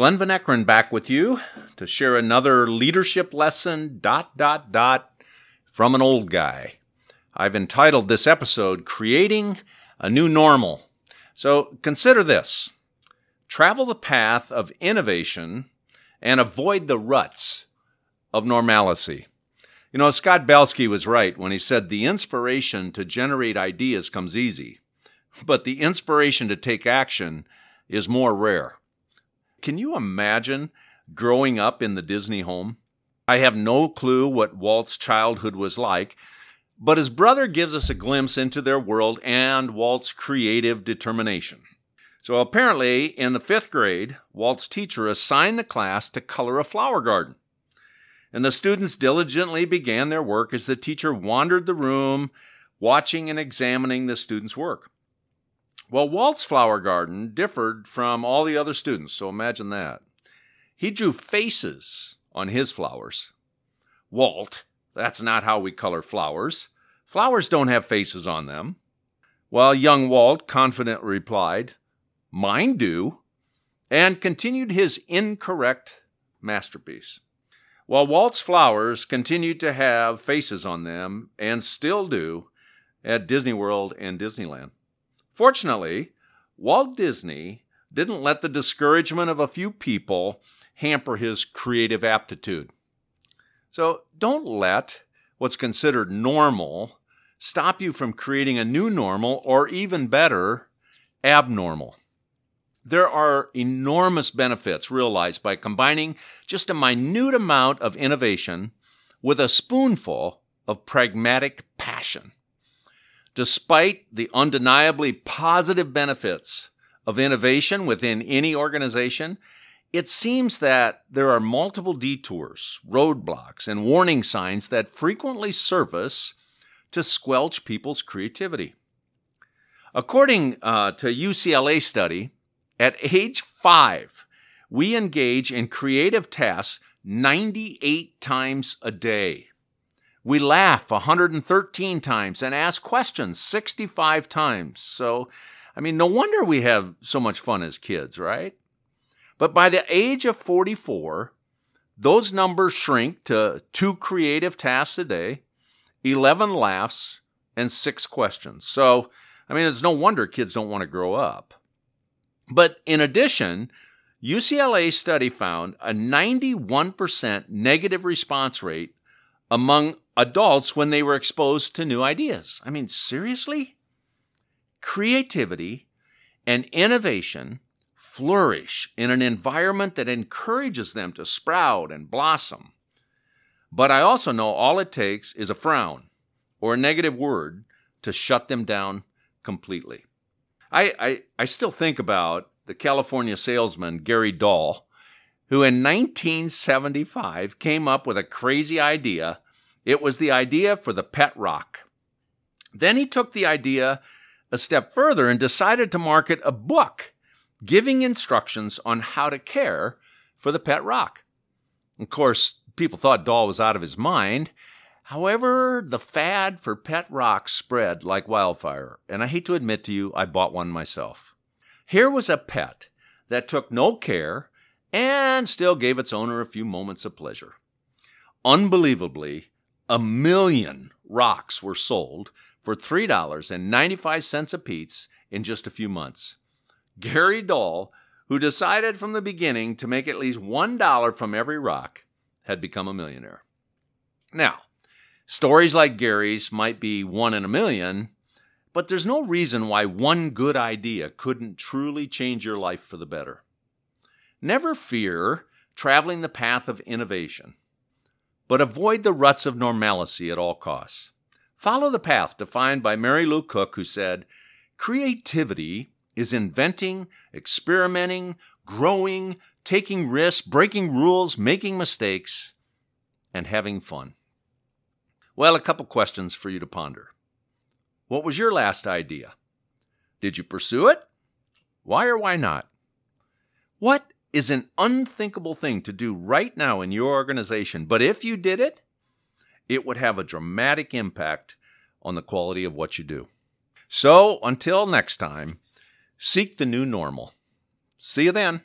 Glenn Van Ekeren back with you to share another leadership lesson, dot, dot, dot, from an old guy. I've entitled this episode, Creating a New Normal. So consider this travel the path of innovation and avoid the ruts of normalcy. You know, Scott Belsky was right when he said the inspiration to generate ideas comes easy, but the inspiration to take action is more rare. Can you imagine growing up in the Disney home? I have no clue what Walt's childhood was like, but his brother gives us a glimpse into their world and Walt's creative determination. So apparently, in the fifth grade, Walt's teacher assigned the class to color a flower garden. And the students diligently began their work as the teacher wandered the room, watching and examining the students' work. Well, Walt's flower garden differed from all the other students, so imagine that. He drew faces on his flowers. Walt, that's not how we color flowers. Flowers don't have faces on them. Well, young Walt confidently replied, Mine do, and continued his incorrect masterpiece. While Walt's flowers continued to have faces on them, and still do, at Disney World and Disneyland. Fortunately, Walt Disney didn't let the discouragement of a few people hamper his creative aptitude. So don't let what's considered normal stop you from creating a new normal or even better, abnormal. There are enormous benefits realized by combining just a minute amount of innovation with a spoonful of pragmatic passion. Despite the undeniably positive benefits of innovation within any organization, it seems that there are multiple detours, roadblocks, and warning signs that frequently surface to squelch people's creativity. According uh, to UCLA study, at age five, we engage in creative tasks 98 times a day. We laugh 113 times and ask questions 65 times. So, I mean, no wonder we have so much fun as kids, right? But by the age of 44, those numbers shrink to two creative tasks a day, 11 laughs, and six questions. So, I mean, it's no wonder kids don't want to grow up. But in addition, UCLA study found a 91% negative response rate among adults when they were exposed to new ideas. I mean, seriously? Creativity and innovation flourish in an environment that encourages them to sprout and blossom. But I also know all it takes is a frown or a negative word to shut them down completely. I, I, I still think about the California salesman Gary Dahl, who in 1975 came up with a crazy idea it was the idea for the pet rock. Then he took the idea a step further and decided to market a book giving instructions on how to care for the pet rock. Of course, people thought Dahl was out of his mind. However, the fad for pet rocks spread like wildfire, and I hate to admit to you, I bought one myself. Here was a pet that took no care and still gave its owner a few moments of pleasure. Unbelievably, a million rocks were sold for $3.95 apiece in just a few months. Gary Dahl, who decided from the beginning to make at least $1 from every rock, had become a millionaire. Now, stories like Gary's might be one in a million, but there's no reason why one good idea couldn't truly change your life for the better. Never fear traveling the path of innovation but avoid the ruts of normalcy at all costs. Follow the path defined by Mary Lou Cook, who said, Creativity is inventing, experimenting, growing, taking risks, breaking rules, making mistakes, and having fun. Well, a couple questions for you to ponder. What was your last idea? Did you pursue it? Why or why not? What is an unthinkable thing to do right now in your organization. But if you did it, it would have a dramatic impact on the quality of what you do. So until next time, seek the new normal. See you then.